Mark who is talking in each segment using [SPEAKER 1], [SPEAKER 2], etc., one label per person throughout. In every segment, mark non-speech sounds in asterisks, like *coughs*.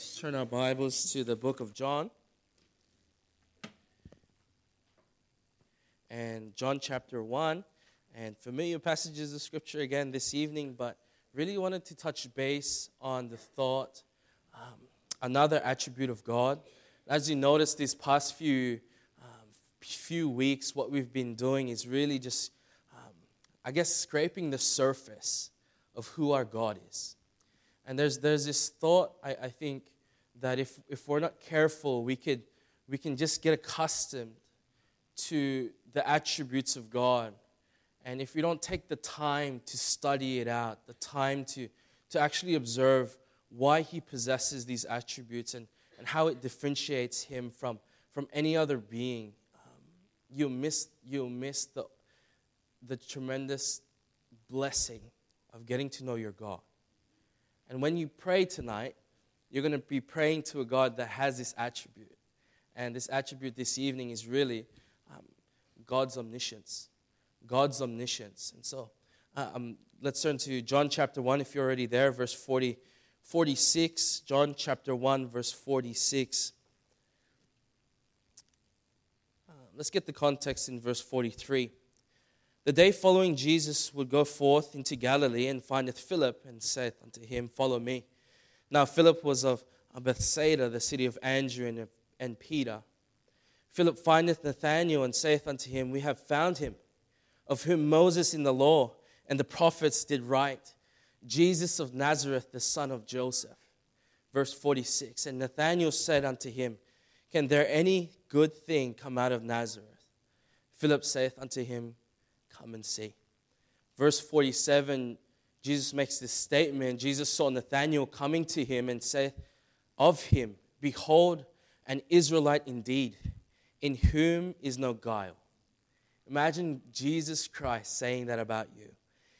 [SPEAKER 1] Let's turn our Bibles to the book of John. And John chapter 1. And familiar passages of scripture again this evening, but really wanted to touch base on the thought, um, another attribute of God. As you notice these past few, um, few weeks, what we've been doing is really just, um, I guess, scraping the surface of who our God is. And there's, there's this thought, I, I think, that if, if we're not careful, we, could, we can just get accustomed to the attributes of God. And if we don't take the time to study it out, the time to, to actually observe why He possesses these attributes and, and how it differentiates Him from, from any other being, um, you'll miss, you'll miss the, the tremendous blessing of getting to know your God. And when you pray tonight, you're going to be praying to a God that has this attribute. And this attribute this evening is really um, God's omniscience. God's omniscience. And so uh, um, let's turn to John chapter 1, if you're already there, verse 40, 46. John chapter 1, verse 46. Uh, let's get the context in verse 43. The day following, Jesus would go forth into Galilee and findeth Philip and saith unto him, Follow me. Now, Philip was of Bethsaida, the city of Andrew and, and Peter. Philip findeth Nathanael and saith unto him, We have found him, of whom Moses in the law and the prophets did write, Jesus of Nazareth, the son of Joseph. Verse 46 And Nathanael said unto him, Can there any good thing come out of Nazareth? Philip saith unto him, Come and see. Verse 47, Jesus makes this statement. Jesus saw Nathanael coming to him and said of him, Behold, an Israelite indeed, in whom is no guile. Imagine Jesus Christ saying that about you,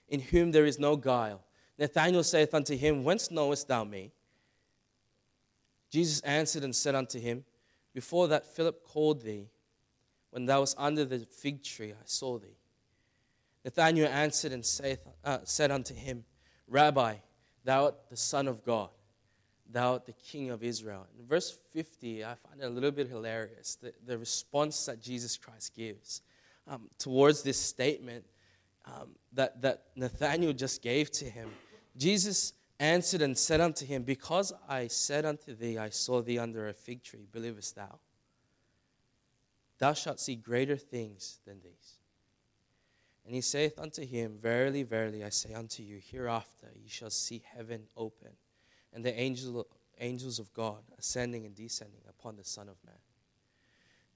[SPEAKER 1] in whom there is no guile. Nathanael saith unto him, Whence knowest thou me? Jesus answered and said unto him, Before that Philip called thee, when thou wast under the fig tree, I saw thee. Nathanael answered and saith, uh, said unto him, Rabbi, thou art the Son of God, thou art the King of Israel. In verse 50, I find it a little bit hilarious, the, the response that Jesus Christ gives um, towards this statement um, that, that Nathanael just gave to him. Jesus answered and said unto him, Because I said unto thee, I saw thee under a fig tree, believest thou? Thou shalt see greater things than these. And he saith unto him, Verily, verily, I say unto you, hereafter ye shall see heaven open, and the angel, angels of God ascending and descending upon the Son of Man.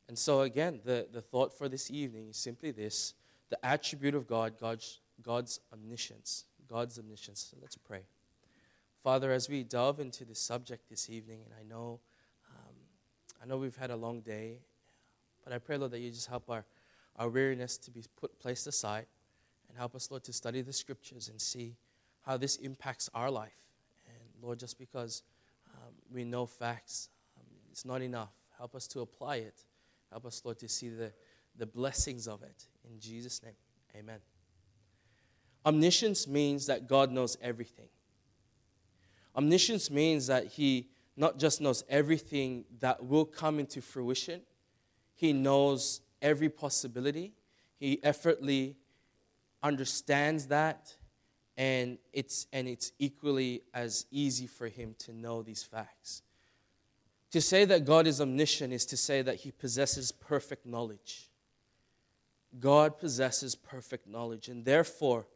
[SPEAKER 1] And so, again, the, the thought for this evening is simply this the attribute of God, God's, God's omniscience. God's omniscience. So let's pray. Father, as we delve into this subject this evening, and I know, um, I know we've had a long day, but I pray, Lord, that you just help our our weariness to be put placed aside and help us, Lord, to study the scriptures and see how this impacts our life. And Lord, just because um, we know facts, um, it's not enough. Help us to apply it. Help us, Lord, to see the, the blessings of it. In Jesus' name, amen. Omniscience means that God knows everything. Omniscience means that He not just knows everything that will come into fruition, He knows every possibility. He effortlessly understands that, and it's, and it's equally as easy for him to know these facts. To say that God is omniscient is to say that he possesses perfect knowledge. God possesses perfect knowledge and therefore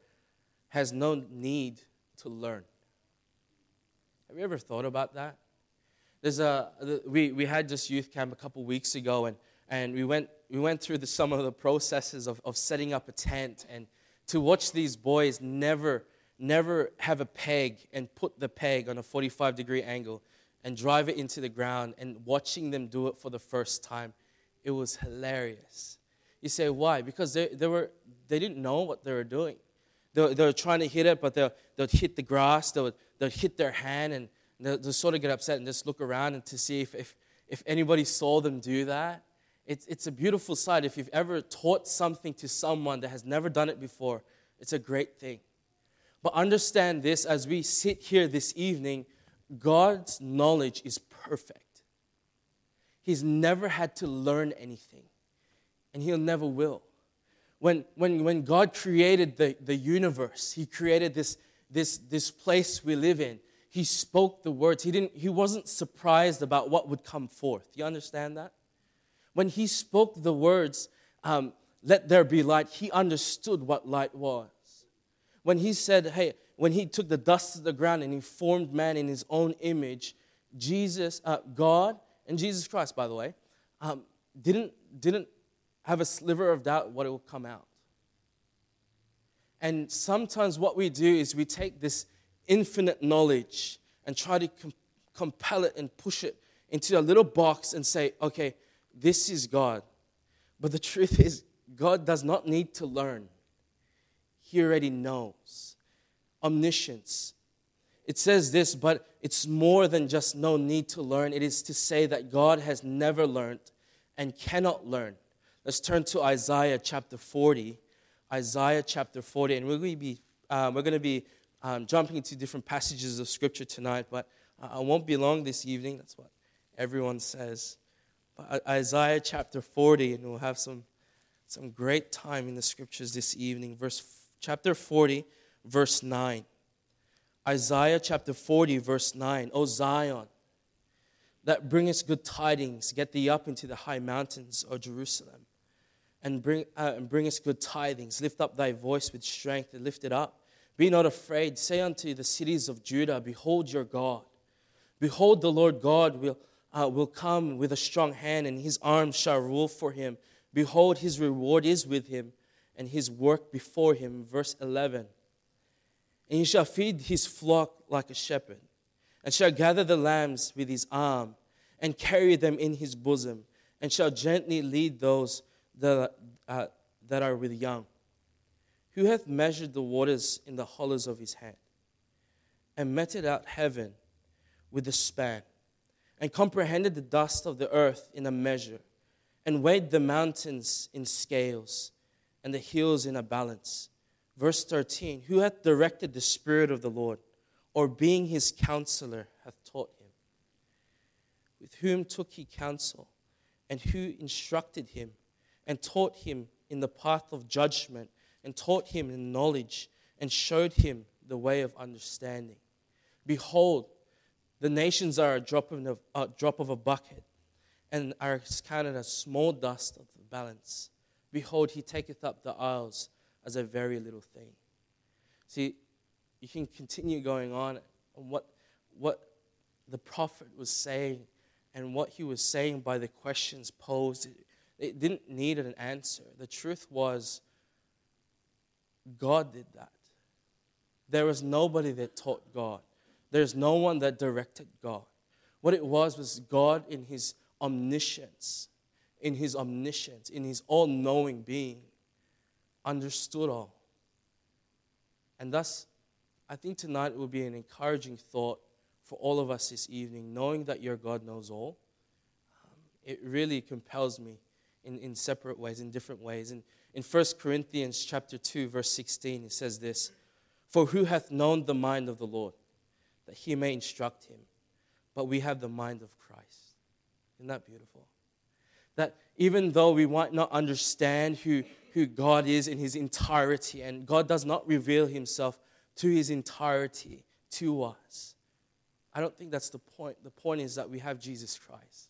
[SPEAKER 1] has no need to learn. Have you ever thought about that? There's a, we, we had this youth camp a couple weeks ago, and and we went, we went through the, some of the processes of, of setting up a tent and to watch these boys never, never have a peg and put the peg on a 45 degree angle and drive it into the ground and watching them do it for the first time, it was hilarious. You say, why? Because they, they, were, they didn't know what they were doing. They were, they were trying to hit it, but they'll, they'll hit the grass, they'll, they'll hit their hand, and they'll, they'll sort of get upset and just look around and to see if, if, if anybody saw them do that. It's, it's a beautiful sight. If you've ever taught something to someone that has never done it before, it's a great thing. But understand this as we sit here this evening, God's knowledge is perfect. He's never had to learn anything, and He'll never will. When, when, when God created the, the universe, He created this, this, this place we live in. He spoke the words. He, didn't, he wasn't surprised about what would come forth. You understand that? When He spoke the words, um, let there be light, He understood what light was. When He said, hey, when He took the dust of the ground and He formed man in His own image, Jesus, uh, God, and Jesus Christ, by the way, um, didn't, didn't have a sliver of doubt what it will come out. And sometimes what we do is we take this infinite knowledge and try to com- compel it and push it into a little box and say, okay, this is God. But the *laughs* truth is, God does not need to learn, He already knows. Omniscience. It says this, but it's more than just no need to learn. It is to say that God has never learned and cannot learn. Let's turn to Isaiah chapter 40. Isaiah chapter 40, and we're going to be, um, we're going to be um, jumping into different passages of scripture tonight, but I won't be long this evening. That's what everyone says. Isaiah chapter 40, and we'll have some, some great time in the scriptures this evening. Verse chapter 40, verse 9. Isaiah chapter 40, verse 9. O Zion, that bringest good tidings, get thee up into the high mountains, O Jerusalem and bring, uh, and bring us good tidings. Lift up thy voice with strength and lift it up. Be not afraid. Say unto the cities of Judah, Behold your God. Behold, the Lord God will, uh, will come with a strong hand, and his arm shall rule for him. Behold, his reward is with him, and his work before him. Verse 11. And he shall feed his flock like a shepherd, and shall gather the lambs with his arm, and carry them in his bosom, and shall gently lead those that, uh, that are with young? Who hath measured the waters in the hollows of his hand, and meted out heaven with a span, and comprehended the dust of the earth in a measure, and weighed the mountains in scales, and the hills in a balance? Verse 13 Who hath directed the Spirit of the Lord, or being his counselor, hath taught him? With whom took he counsel, and who instructed him? and taught him in the path of judgment, and taught him in knowledge, and showed him the way of understanding. Behold, the nations are a drop of a, a drop of a bucket, and are counted as small dust of the balance. Behold, he taketh up the isles as a very little thing. See, you can continue going on on what, what the prophet was saying and what he was saying by the questions posed. It didn't need an answer. The truth was, God did that. There was nobody that taught God, there's no one that directed God. What it was was God in His omniscience, in His omniscience, in His all knowing being, understood all. And thus, I think tonight it will be an encouraging thought for all of us this evening, knowing that your God knows all. It really compels me in, in separate ways, in different ways. And in 1 Corinthians chapter 2, verse 16, it says this For who hath known the mind of the Lord, that he may instruct him? But we have the mind of Christ. Isn't that beautiful? That even though we might not understand who, who God is in his entirety, and God does not reveal himself to his entirety to us, I don't think that's the point. The point is that we have Jesus Christ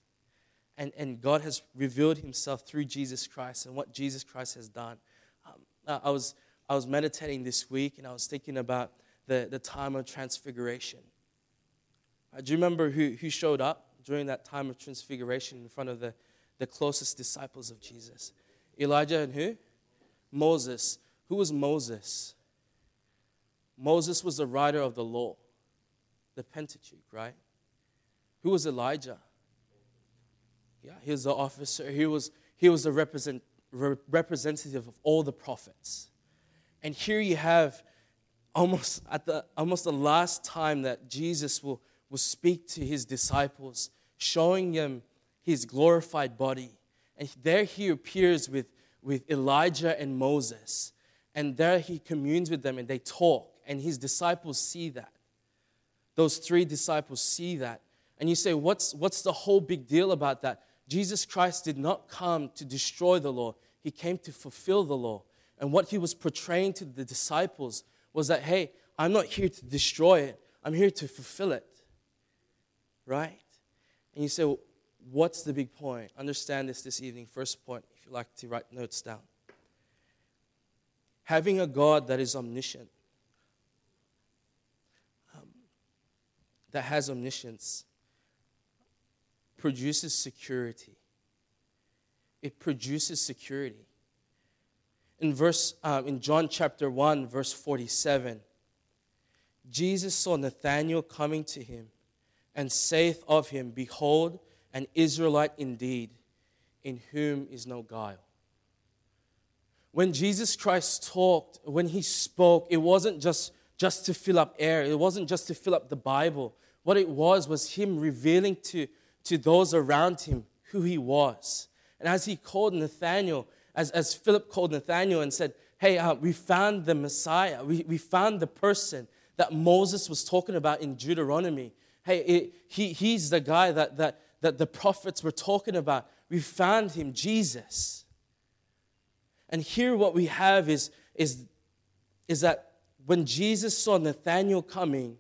[SPEAKER 1] and, and God has revealed himself through Jesus Christ and what Jesus Christ has done. Um, I, was, I was meditating this week and I was thinking about the, the time of transfiguration. Uh, do you remember who, who showed up during that time of transfiguration in front of the, the closest disciples of Jesus? Elijah and who? Moses. Who was Moses? Moses was the writer of the law, the Pentateuch, right? Who was Elijah? Yeah, he was the officer. He was, he was the represent, re- representative of all the prophets. And here you have almost at the almost the last time that Jesus will, will speak to his disciples, showing them his glorified body. And there he appears with, with Elijah and Moses. And there he communes with them and they talk. And his disciples see that. those three disciples see that. And you say, what's, what's the whole big deal about that? Jesus Christ did not come to destroy the law, He came to fulfill the law. And what He was portraying to the disciples was that, hey, I'm not here to destroy it, I'm here to fulfill it. Right? And you say, well, what's the big point? Understand this this evening. First point, if you like to write notes down. Having a God that is omniscient, um, that has omniscience, produces security. It produces security. In verse, um, in John chapter 1, verse 47, Jesus saw Nathanael coming to him and saith of him, Behold, an Israelite indeed, in whom is no guile. When Jesus Christ talked, when he spoke, it wasn't just, just to fill up air, it wasn't just to fill up the Bible. What it was was him revealing to to those around him who he was. And as he called Nathanael, as, as Philip called Nathanael and said, Hey, uh, we found the Messiah, we, we found the person that Moses was talking about in Deuteronomy. Hey, it, he, he's the guy that, that, that the prophets were talking about. We found him, Jesus. And here, what we have is, is, is that when Jesus saw Nathanael coming,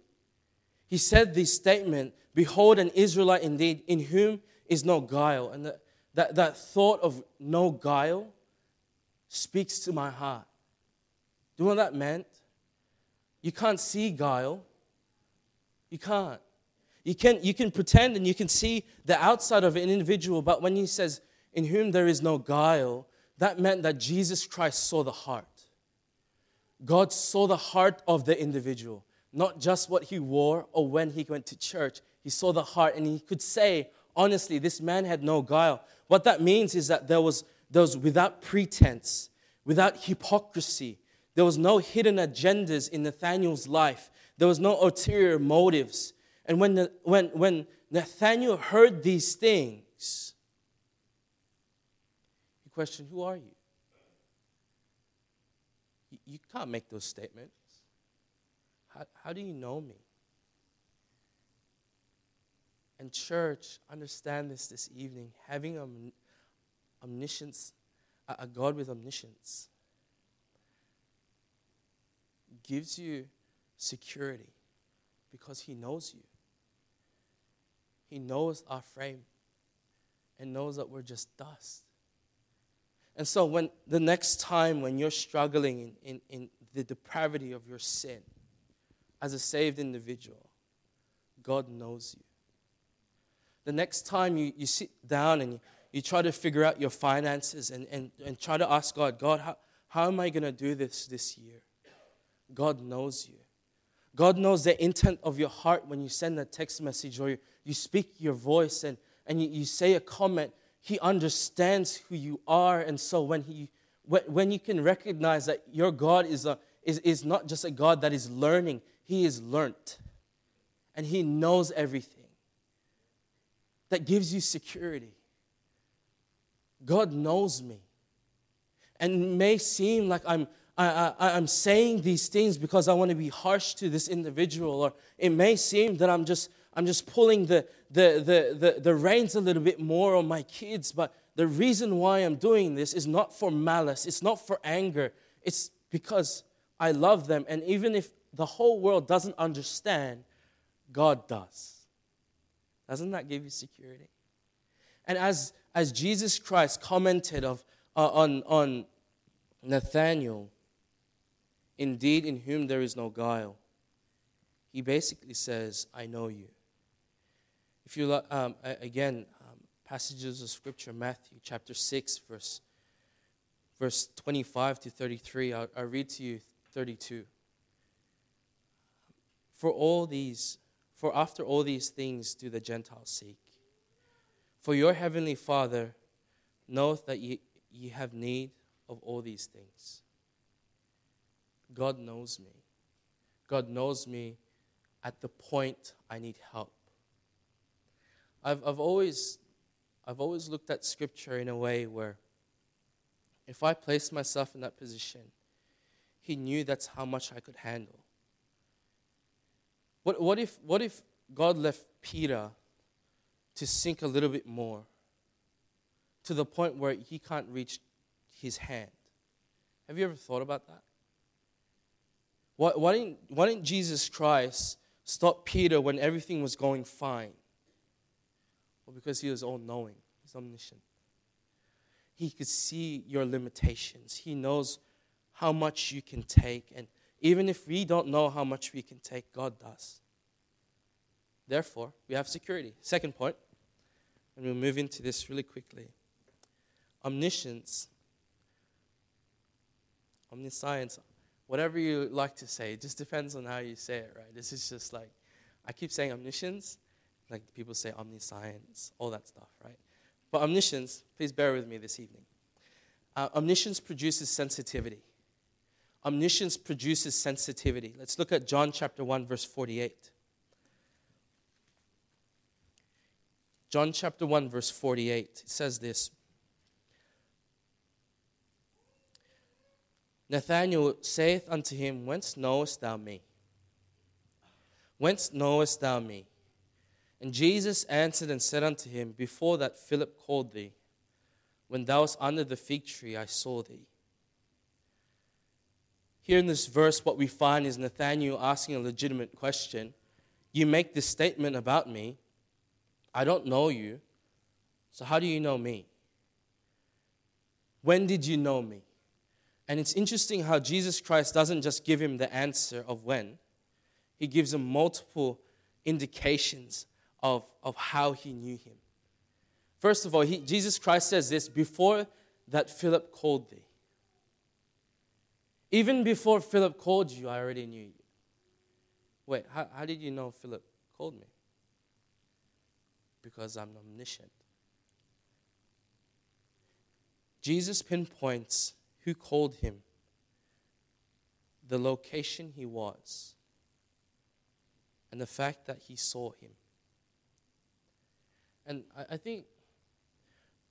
[SPEAKER 1] he said this statement Behold, an Israelite indeed, in whom is no guile. And that, that, that thought of no guile speaks to my heart. Do you know what that meant? You can't see guile. You can't. You can, you can pretend and you can see the outside of an individual, but when he says, in whom there is no guile, that meant that Jesus Christ saw the heart. God saw the heart of the individual, not just what he wore or when he went to church. He saw the heart and he could say, honestly, this man had no guile. What that means is that there was, was without pretense, without hypocrisy, there was no hidden agendas in Nathanael's life. There was no ulterior motives. And when, the, when, when Nathaniel heard these things, he questioned, Who are you? You, you can't make those statements. How, how do you know me? And, church, understand this this evening. Having om- omniscience, a God with omniscience, gives you security because He knows you. He knows our frame and knows that we're just dust. And so, when the next time when you're struggling in, in, in the depravity of your sin as a saved individual, God knows you the next time you, you sit down and you, you try to figure out your finances and, and, and try to ask God, God, how, how am I going to do this this year? God knows you. God knows the intent of your heart when you send a text message or you, you speak your voice and, and you, you say a comment. He understands who you are. And so when, he, when, when you can recognize that your God is, a, is, is not just a God that is learning, He is learnt. And He knows everything that gives you security. God knows me. And may seem like I'm, I, I, I'm saying these things because I want to be harsh to this individual, or it may seem that I'm just, I'm just pulling the, the, the, the, the reins a little bit more on my kids. But the reason why I'm doing this is not for malice, it's not for anger, it's because I love them. And even if the whole world doesn't understand, God does. Doesn't that give you security? And as, as Jesus Christ commented of, uh, on, on Nathanael, indeed in whom there is no guile, he basically says, I know you. If you um, again, um, passages of scripture, Matthew chapter 6, verse, verse 25 to 33, I'll, I'll read to you 32. For all these, for after all these things do the Gentiles seek. For your heavenly Father knoweth that ye, ye have need of all these things. God knows me. God knows me at the point I need help. I've, I've, always, I've always looked at Scripture in a way where if I placed myself in that position, He knew that's how much I could handle What, what, if, what if God left Peter to sink a little bit more to the point where he can't reach his hand? Have you ever thought about that? Why, why, didn't, why didn't Jesus Christ stop Peter when everything was going fine? Well, because he was all knowing, he's omniscient. He could see your limitations, he knows how much you can take. And even if we don't know how much we can take, God does. Therefore, we have security. Second point, and we'll move into this really quickly. Omniscience, omniscience, whatever you like to say, it just depends on how you say it, right? This is just like, I keep saying omniscience, like people say omniscience, all that stuff, right? But omniscience, please bear with me this evening. Uh, omniscience produces sensitivity. Omniscience produces sensitivity. Let's look at John chapter 1, verse 48. John chapter 1, verse 48. It says this Nathanael saith unto him, Whence knowest thou me? Whence knowest thou me? And Jesus answered and said unto him, Before that Philip called thee, when thou wast under the fig tree, I saw thee. Here in this verse, what we find is Nathanael asking a legitimate question. You make this statement about me. I don't know you. So, how do you know me? When did you know me? And it's interesting how Jesus Christ doesn't just give him the answer of when, he gives him multiple indications of, of how he knew him. First of all, he, Jesus Christ says this before that Philip called thee. Even before Philip called you, I already knew you. Wait, how, how did you know Philip called me? Because I'm omniscient. Jesus pinpoints who called him, the location he was, and the fact that he saw him. And I, I think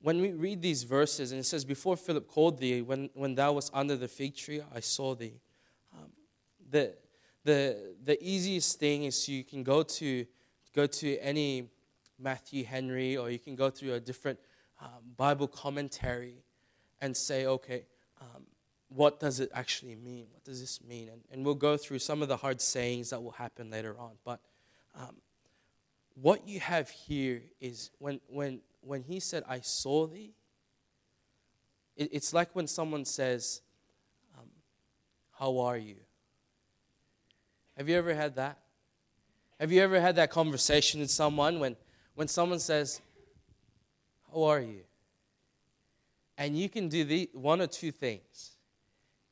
[SPEAKER 1] when we read these verses, and it says, Before Philip called thee, when, when thou was under the fig tree, I saw thee. Um, the, the, the easiest thing is you can go to, go to any Matthew Henry or you can go through a different um, Bible commentary and say, okay, um, what does it actually mean? What does this mean? And, and we'll go through some of the hard sayings that will happen later on. But um, what you have here is when, when, when he said, I saw thee, it, it's like when someone says, um, How are you? Have you ever had that? Have you ever had that conversation with someone when, when someone says, How are you? And you can do the, one or two things.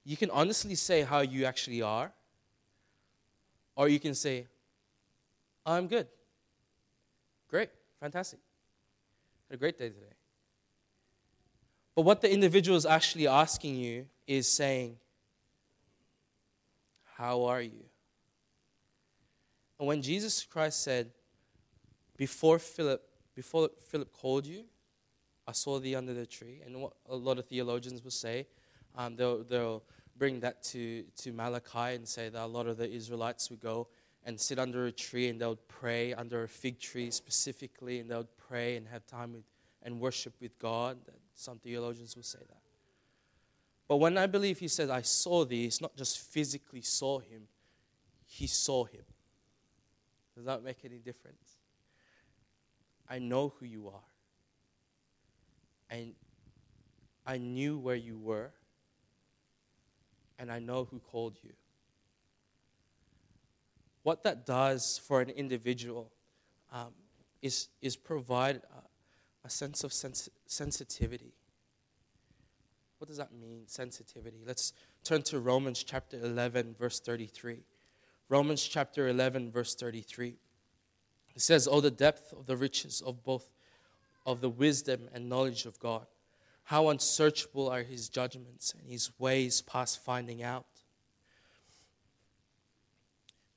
[SPEAKER 1] You can honestly say how you actually are, or you can say, I'm good. Great, fantastic. Had a great day today. But what the individual is actually asking you is saying, How are you? And when Jesus Christ said, Before Philip, before Philip called you, I saw thee under the tree. And what a lot of theologians will say, um, they'll, they'll bring that to, to Malachi and say that a lot of the Israelites would go and sit under a tree and they would pray under a fig tree specifically and they would pray and have time with, and worship with God. Some theologians will say that. But when I believe he said, I saw thee, it's not just physically saw him, he saw him. Does that make any difference? I know who you are. And I knew where you were. And I know who called you what that does for an individual um, is, is provide a, a sense of sens- sensitivity. What does that mean, sensitivity? Let's turn to Romans chapter 11, verse 33. Romans chapter 11, verse 33. It says, Oh, the depth of the riches of both of the wisdom and knowledge of God. How unsearchable are his judgments and his ways past finding out.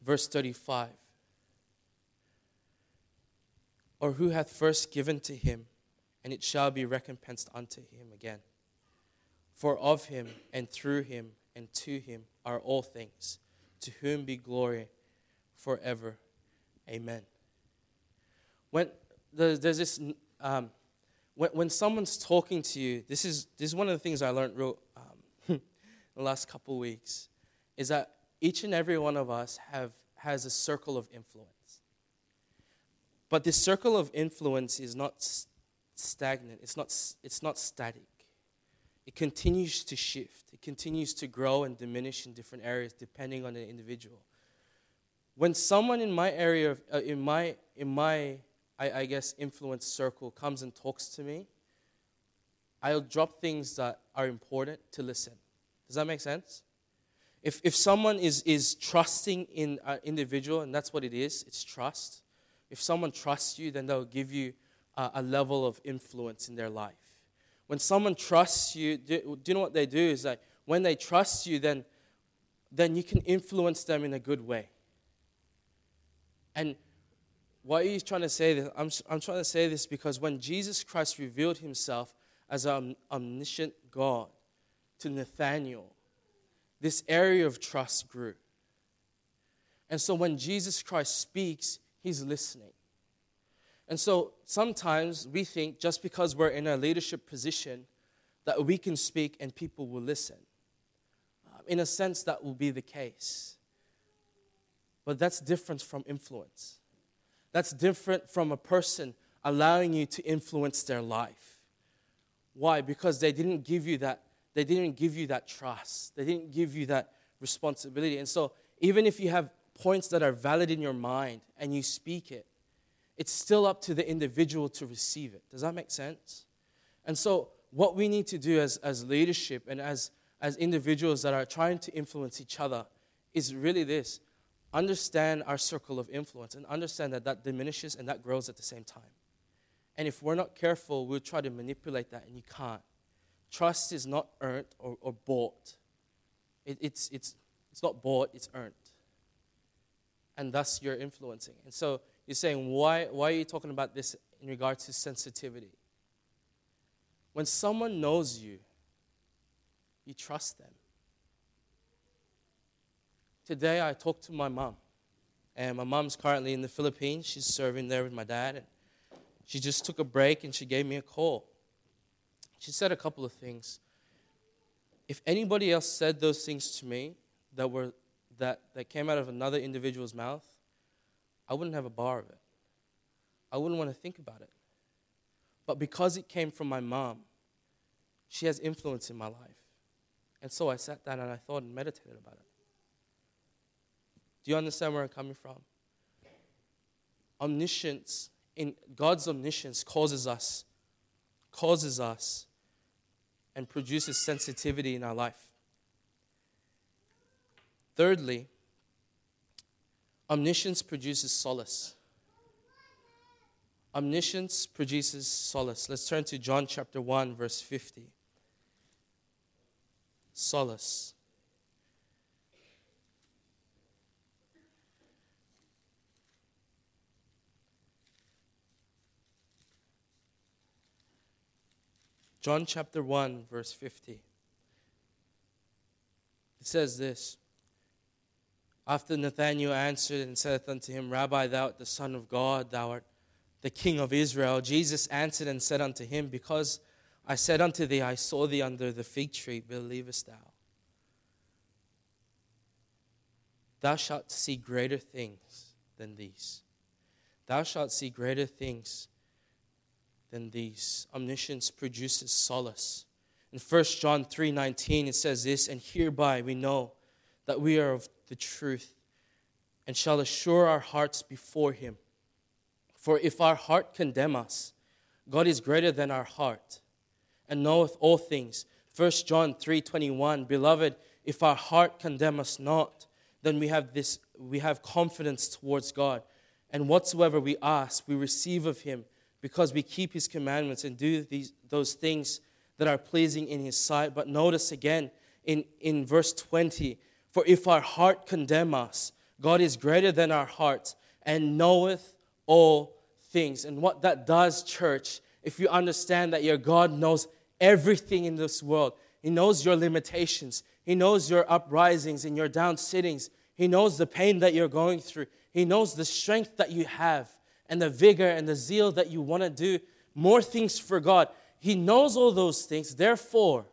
[SPEAKER 1] Verse 35 Or who hath first given to him, and it shall be recompensed unto him again. For of him, and through him, and to him are all things, to whom be glory forever. Amen. When there's, there's this, um, when, when someone's talking to you, this is, this is one of the things I learned real, um, *laughs* the last couple of weeks, is that each and every one of us have, has a circle of influence. But this circle of influence is not stagnant, it's not, it's not static. It continues to shift, it continues to grow and diminish in different areas depending on the individual. When someone in my area, of, uh, in my, in my I, I guess, influence circle comes and talks to me, I'll drop things that are important to listen. Does that make sense? If, if someone is, is trusting in an individual, and that's what it is, it's trust, if someone trusts you, then they'll give you a, a level of influence in their life. When someone trusts you, do, do you know what they do? Is like when they trust you, then, then you can influence them in a good way. And why are you trying to say this? I'm, I'm trying to say this because when Jesus Christ revealed himself as an omniscient God to Nathanael, this area of trust grew. And so when Jesus Christ speaks, he's listening. And so sometimes we think just because we're in a leadership position that we can speak and people will listen. In a sense, that will be the case. But that's different from influence. That's different from a person allowing you to influence their life. Why? Because they didn't give you that, they didn't give you that trust. They didn't give you that responsibility. And so even if you have points that are valid in your mind and you speak it, it's still up to the individual to receive it. Does that make sense? And so, what we need to do as, as leadership and as, as individuals that are trying to influence each other is really this understand our circle of influence and understand that that diminishes and that grows at the same time. And if we're not careful, we'll try to manipulate that, and you can't. Trust is not earned or, or bought, it, it's, it's, it's not bought, it's earned and thus you're influencing. And so you're saying, why, why are you talking about this in regard to sensitivity? When someone knows you, you trust them. Today I talked to my mom, and my mom's currently in the Philippines. She's serving there with my dad, and she just took a break and she gave me a call. She said a couple of things. If anybody else said those things to me that were that, that came out of another individual's mouth, I wouldn't have a bar of it. I wouldn't want to think about it. But because it came from my mom, she has influence in my life. And so I sat down and I thought and meditated about it. Do you understand where I'm coming from? Omniscience, in God's omniscience causes us, causes us and produces sensitivity in our life. Thirdly, omniscience produces solace. Omniscience produces solace. Let's turn to John chapter 1, verse 50. Solace. John chapter 1, verse 50. It says this after Nathanael answered and said unto him, Rabbi, thou art the Son of God, thou art the King of Israel. Jesus answered and said unto him, Because I said unto thee, I saw thee under the fig tree, believest thou? Thou shalt see greater things than these. Thou shalt see greater things than these. Omniscience produces solace. In 1 John 3:19 it says this, and hereby we know that we are of the truth and shall assure our hearts before him. For if our heart condemn us, God is greater than our heart and knoweth all things. 1 John 3:21 Beloved, if our heart condemn us not, then we have this we have confidence towards God. And whatsoever we ask, we receive of him because we keep his commandments and do these, those things that are pleasing in his sight. But notice again in, in verse 20 for if our heart condemn us, God is greater than our heart and knoweth all things. And what that does, church, if you understand that your God knows everything in this world, He knows your limitations, He knows your uprisings and your down sittings, He knows the pain that you're going through, He knows the strength that you have and the vigor and the zeal that you want to do more things for God. He knows all those things. Therefore,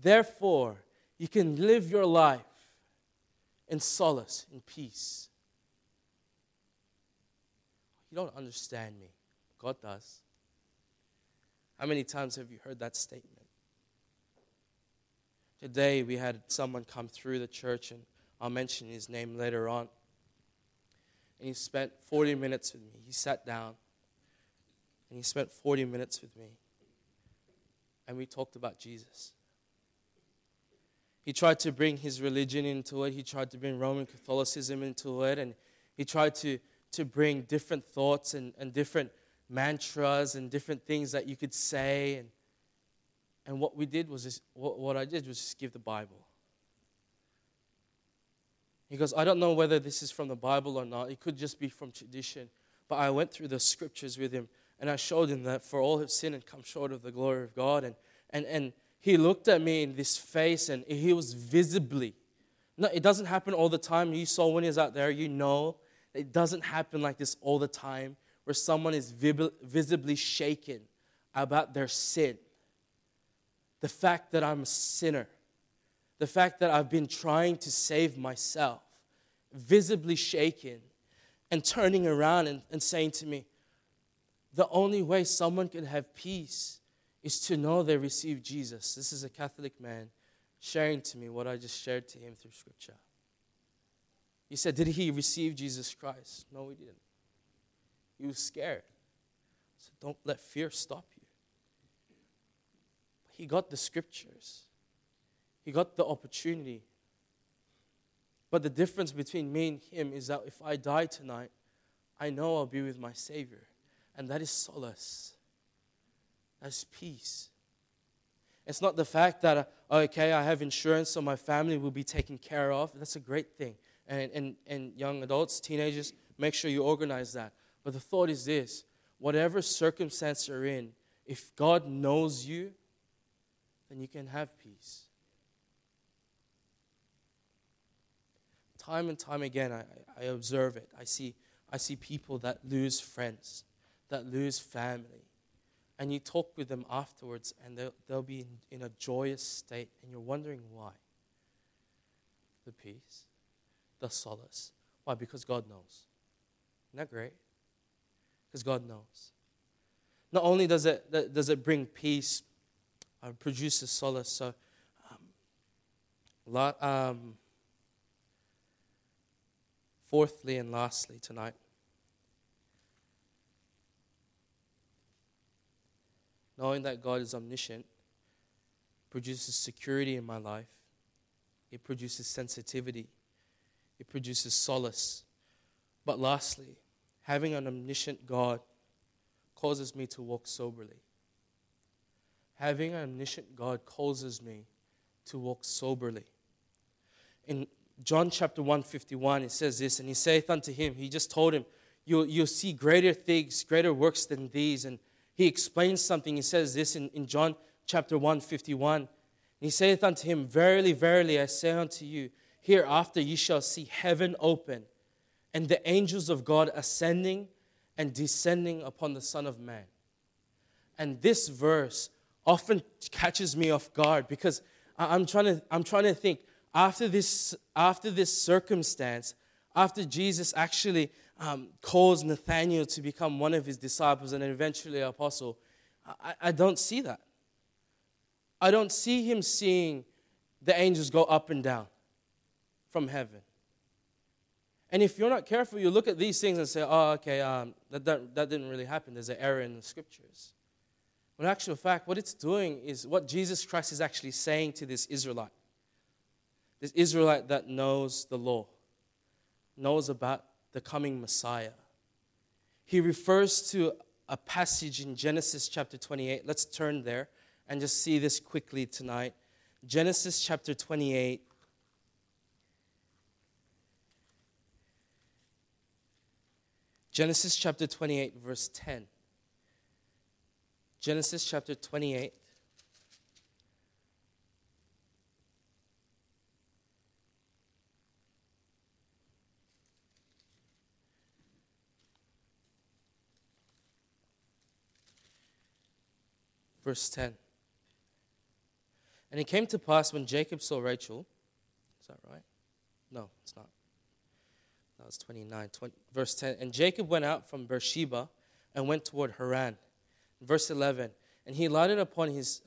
[SPEAKER 1] therefore, you can live your life in solace, in peace. You don't understand me. God does. How many times have you heard that statement? Today we had someone come through the church, and I'll mention his name later on. And he spent 40 minutes with me. He sat down and he spent 40 minutes with me. And we talked about Jesus. He tried to bring his religion into it, he tried to bring Roman Catholicism into it, and he tried to, to bring different thoughts and, and different mantras and different things that you could say. And, and what we did was, just, what, what I did was just give the Bible. He goes, I don't know whether this is from the Bible or not. It could just be from tradition. But I went through the scriptures with him and I showed him that for all have sinned and come short of the glory of God. And, and, and he looked at me in this face and he was visibly, no, it doesn't happen all the time. You saw when he's out there, you know it doesn't happen like this all the time where someone is visibly shaken about their sin. The fact that I'm a sinner, the fact that I've been trying to save myself, visibly shaken and turning around and, and saying to me, the only way someone can have peace is to know they received Jesus. This is a Catholic man sharing to me what I just shared to him through Scripture. He said, Did he receive Jesus Christ? No, he didn't. He was scared. So don't let fear stop you. He got the Scriptures, he got the opportunity. But the difference between me and him is that if I die tonight, I know I'll be with my Savior. And that is solace. That's peace. It's not the fact that, uh, okay, I have insurance so my family will be taken care of. That's a great thing. And, and, and young adults, teenagers, make sure you organize that. But the thought is this whatever circumstance you're in, if God knows you, then you can have peace. Time and time again, I, I observe it. I see, I see people that lose friends that lose family. And you talk with them afterwards, and they'll, they'll be in, in a joyous state, and you're wondering why. The peace, the solace. Why? Because God knows. Isn't that great? Because God knows. Not only does it, does it bring peace, uh, produces solace. So, um, um, fourthly and lastly tonight, knowing that God is omniscient produces security in my life. It produces sensitivity. It produces solace. But lastly, having an omniscient God causes me to walk soberly. Having an omniscient God causes me to walk soberly. In John chapter 151, it says this, and he saith unto him, he just told him, You'll, you'll see greater things, greater works than these. And he explains something. He says this in, in John chapter 1, 51. he saith unto him, Verily, verily, I say unto you, hereafter ye shall see heaven open, and the angels of God ascending and descending upon the Son of Man. And this verse often catches me off guard because I'm trying to, I'm trying to think after this, after this circumstance, after Jesus actually um, caused Nathanael to become one of his disciples and eventually an apostle, I, I don't see that. I don't see him seeing the angels go up and down from heaven. And if you're not careful, you look at these things and say, oh, okay, um, that, that, that didn't really happen. There's an error in the scriptures. But in actual fact, what it's doing is what Jesus Christ is actually saying to this Israelite. This Israelite that knows the law, knows about the coming Messiah. He refers to a passage in Genesis chapter 28. Let's turn there and just see this quickly tonight. Genesis chapter 28. Genesis chapter 28, verse 10. Genesis chapter 28, verse 10. And it came to pass when Jacob saw Rachel, is that right? No, it's not. That was 29. 20, verse 10. And Jacob went out from Beersheba and went toward Haran. Verse 11. And he lighted upon, his,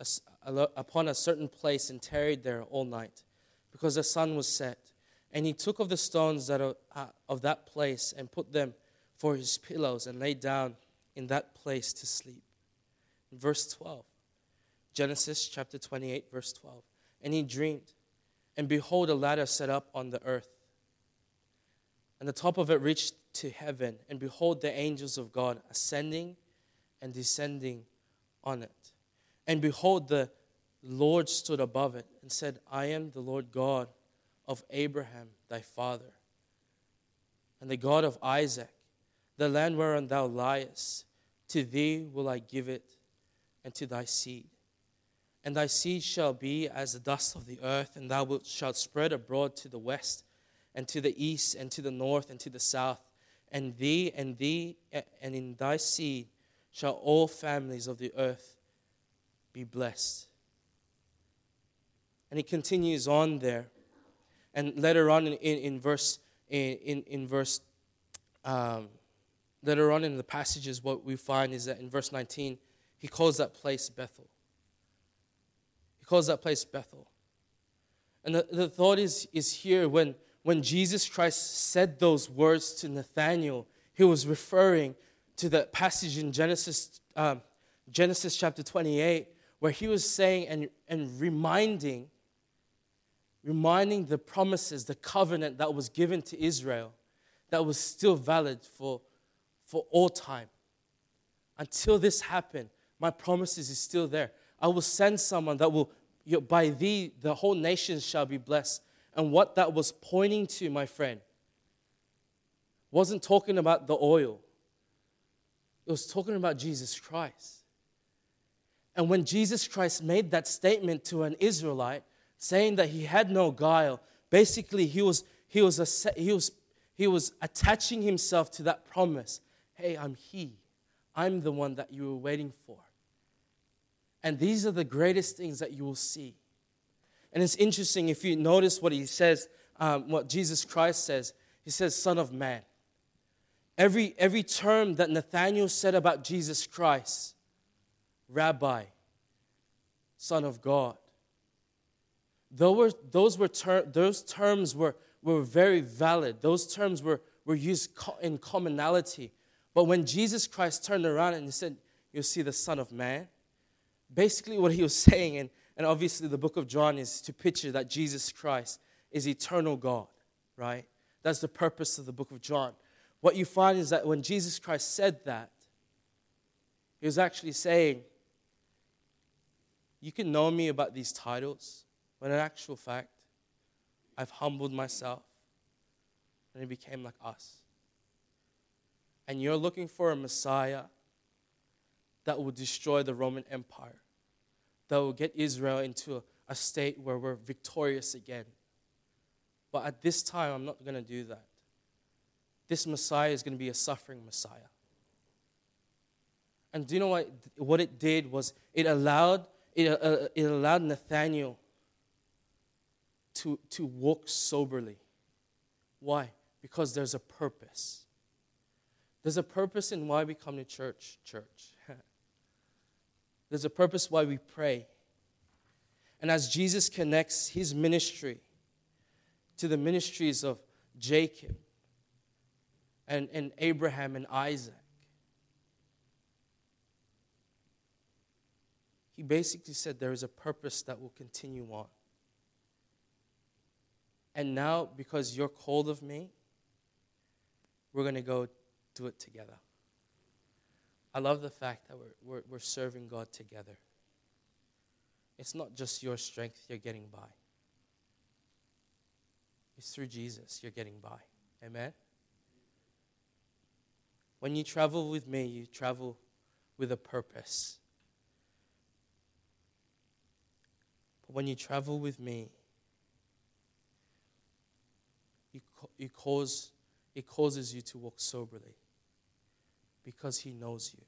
[SPEAKER 1] upon a certain place and tarried there all night, because the sun was set. And he took of the stones that are, uh, of that place and put them for his pillows and lay down in that place to sleep. Verse 12. Genesis chapter 28, verse 12. And he dreamed, and behold, a ladder set up on the earth. And the top of it reached to heaven, and behold, the angels of God ascending and descending on it. And behold, the Lord stood above it and said, I am the Lord God of Abraham, thy father, and the God of Isaac. The land whereon thou liest, to thee will I give it, and to thy seed. And thy seed shall be as the dust of the earth, and thou wilt, shalt spread abroad to the west, and to the east, and to the north, and to the south. And thee, and thee, and in thy seed shall all families of the earth be blessed. And he continues on there. And later on in, in, in verse, in, in, in verse um, later on in the passages, what we find is that in verse 19, he calls that place Bethel. He calls that place Bethel. And the, the thought is, is here when, when Jesus Christ said those words to Nathanael, he was referring to the passage in Genesis, um, Genesis chapter 28, where he was saying and, and reminding, reminding the promises, the covenant that was given to Israel, that was still valid for, for all time. Until this happened, my promises is still there. I will send someone that will, by thee, the whole nation shall be blessed. And what that was pointing to, my friend, wasn't talking about the oil, it was talking about Jesus Christ. And when Jesus Christ made that statement to an Israelite, saying that he had no guile, basically he was, he was, a, he was, he was attaching himself to that promise hey, I'm He. I'm the one that you were waiting for. And these are the greatest things that you will see. And it's interesting if you notice what he says, um, what Jesus Christ says. He says, Son of Man. Every, every term that Nathanael said about Jesus Christ, Rabbi, Son of God, those were, those, were ter- those terms were, were very valid. Those terms were, were used co- in commonality. But when Jesus Christ turned around and he said, You'll see the Son of Man, basically what he was *laughs* saying, and, and obviously the book of John is to picture that Jesus Christ is eternal God, right? That's the purpose of the book of John. What you find is that when Jesus Christ said that, he was actually saying, You can know me about these titles, but in actual fact, I've humbled myself and it became like us and you're looking for a Messiah that will destroy the Roman Empire, that will get Israel into a, state where we're victorious again. But at this time, I'm not going to do that. This Messiah is going to be a suffering Messiah. And do you know what, what it did was it allowed, it, uh, it allowed Nathanael to, to walk soberly. Why? Because there's a purpose. There's a purpose in why we come to church, church. There's a purpose why we pray. And as Jesus connects his ministry to the ministries of Jacob and, and Abraham and Isaac, he basically said there is a purpose that will continue on. And now, because you're called of me, we're going to go do it together. I love the fact that we're, we're, we're serving God together. It's not just your strength you're getting by, it's through Jesus you're getting by. Amen? When you travel with me, you travel with a purpose. But when you travel with me, you, you cause, it causes you to walk soberly because He knows you.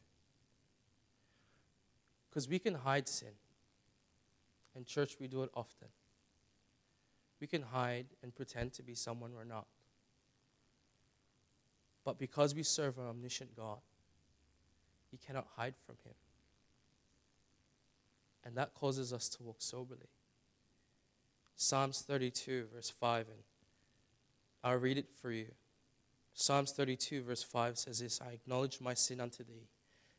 [SPEAKER 1] Because we can hide sin. In church, we do it often. We can hide and pretend to be someone we're not. But because we serve an omniscient God, He cannot hide from Him. And that causes us to walk soberly. Psalms 32, verse 5, and I'll read it for you. Psalms 32, verse 5 says this I acknowledge my sin unto thee,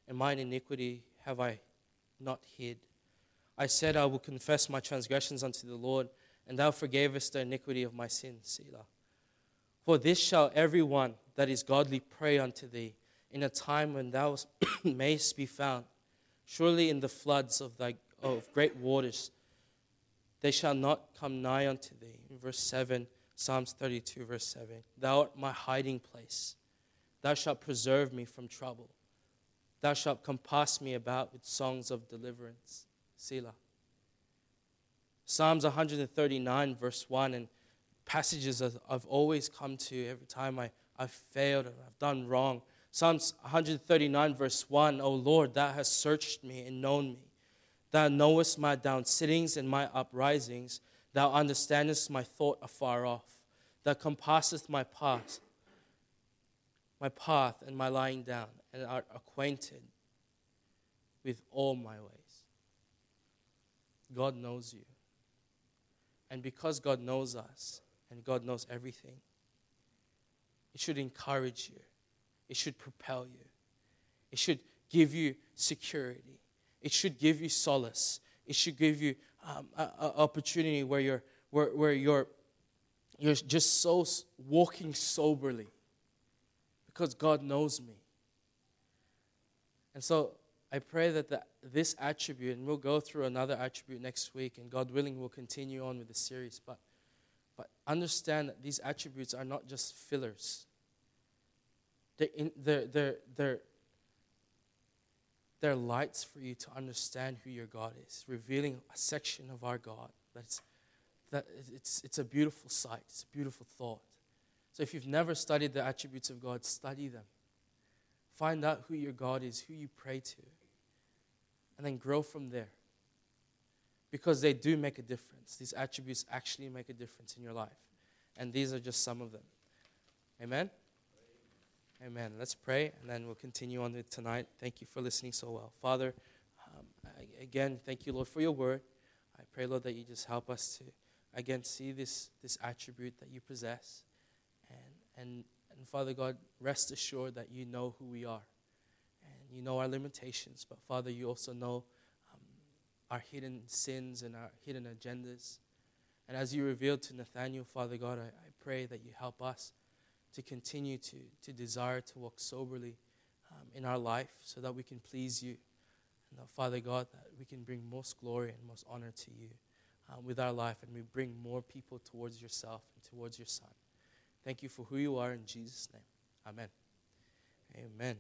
[SPEAKER 1] and mine iniquity have I not hid. I said, I will confess my transgressions unto the Lord, and thou forgavest the iniquity of my sin, Selah. For this shall every one that is godly pray unto thee in a time when thou *coughs* mayst be found. Surely in the floods of thy of great waters they shall not come nigh unto thee. In verse 7, Psalms 32, verse 7. Thou art my hiding place. Thou shalt preserve me from trouble. Thou shalt compass me about with songs of deliverance. Selah. Psalms 139, verse 1, and passages I've always come to every time I, I've failed and I've done wrong. Psalms 139, verse 1 O Lord, thou hast searched me and known me. Thou knowest my down sittings and my uprisings. Thou understandest my thought afar off. Thou compassest my path, my path and my lying down, and art acquainted with all my ways. God knows you. And because God knows us and God knows everything, it should encourage you. It should propel you. It should give you security. It should give you solace. It should give you um, an opportunity where you're, where, where you're, you're just so walking soberly because God knows me. And so I pray that the, this attribute, and we'll go through another attribute next week, and God willing, we'll continue on with the series. But, but understand that these attributes are not just fillers, they're, in, they're, they're, they're, they're lights for you to understand who your God is, revealing a section of our God. That's, that it's, it's a beautiful sight, it's a beautiful thought. So if you've never studied the attributes of God, study them. Find out who your God is, who you pray to, and then grow from there. Because they do make a difference. These attributes actually make a difference in your life. And these are just some of them. Amen? Amen. Let's pray, and then we'll continue on with tonight. Thank you for listening so well. Father, um, again, thank you, Lord, for your word. I pray, Lord, that you just help us to, again, see this, this attribute that you possess. And, and, and Father God, rest assured that you know who we are. And you know our limitations. But Father, you also know um, our hidden sins and our hidden agendas. And as you revealed to Nathanael, Father God, I, I pray that you help us to continue to, to desire to walk soberly um, in our life so that we can please you. And that, Father God, that we can bring most glory and most honor to you um, with our life and we bring more people towards yourself and towards your Son. Thank you for who you are in Jesus' name. Amen. Amen.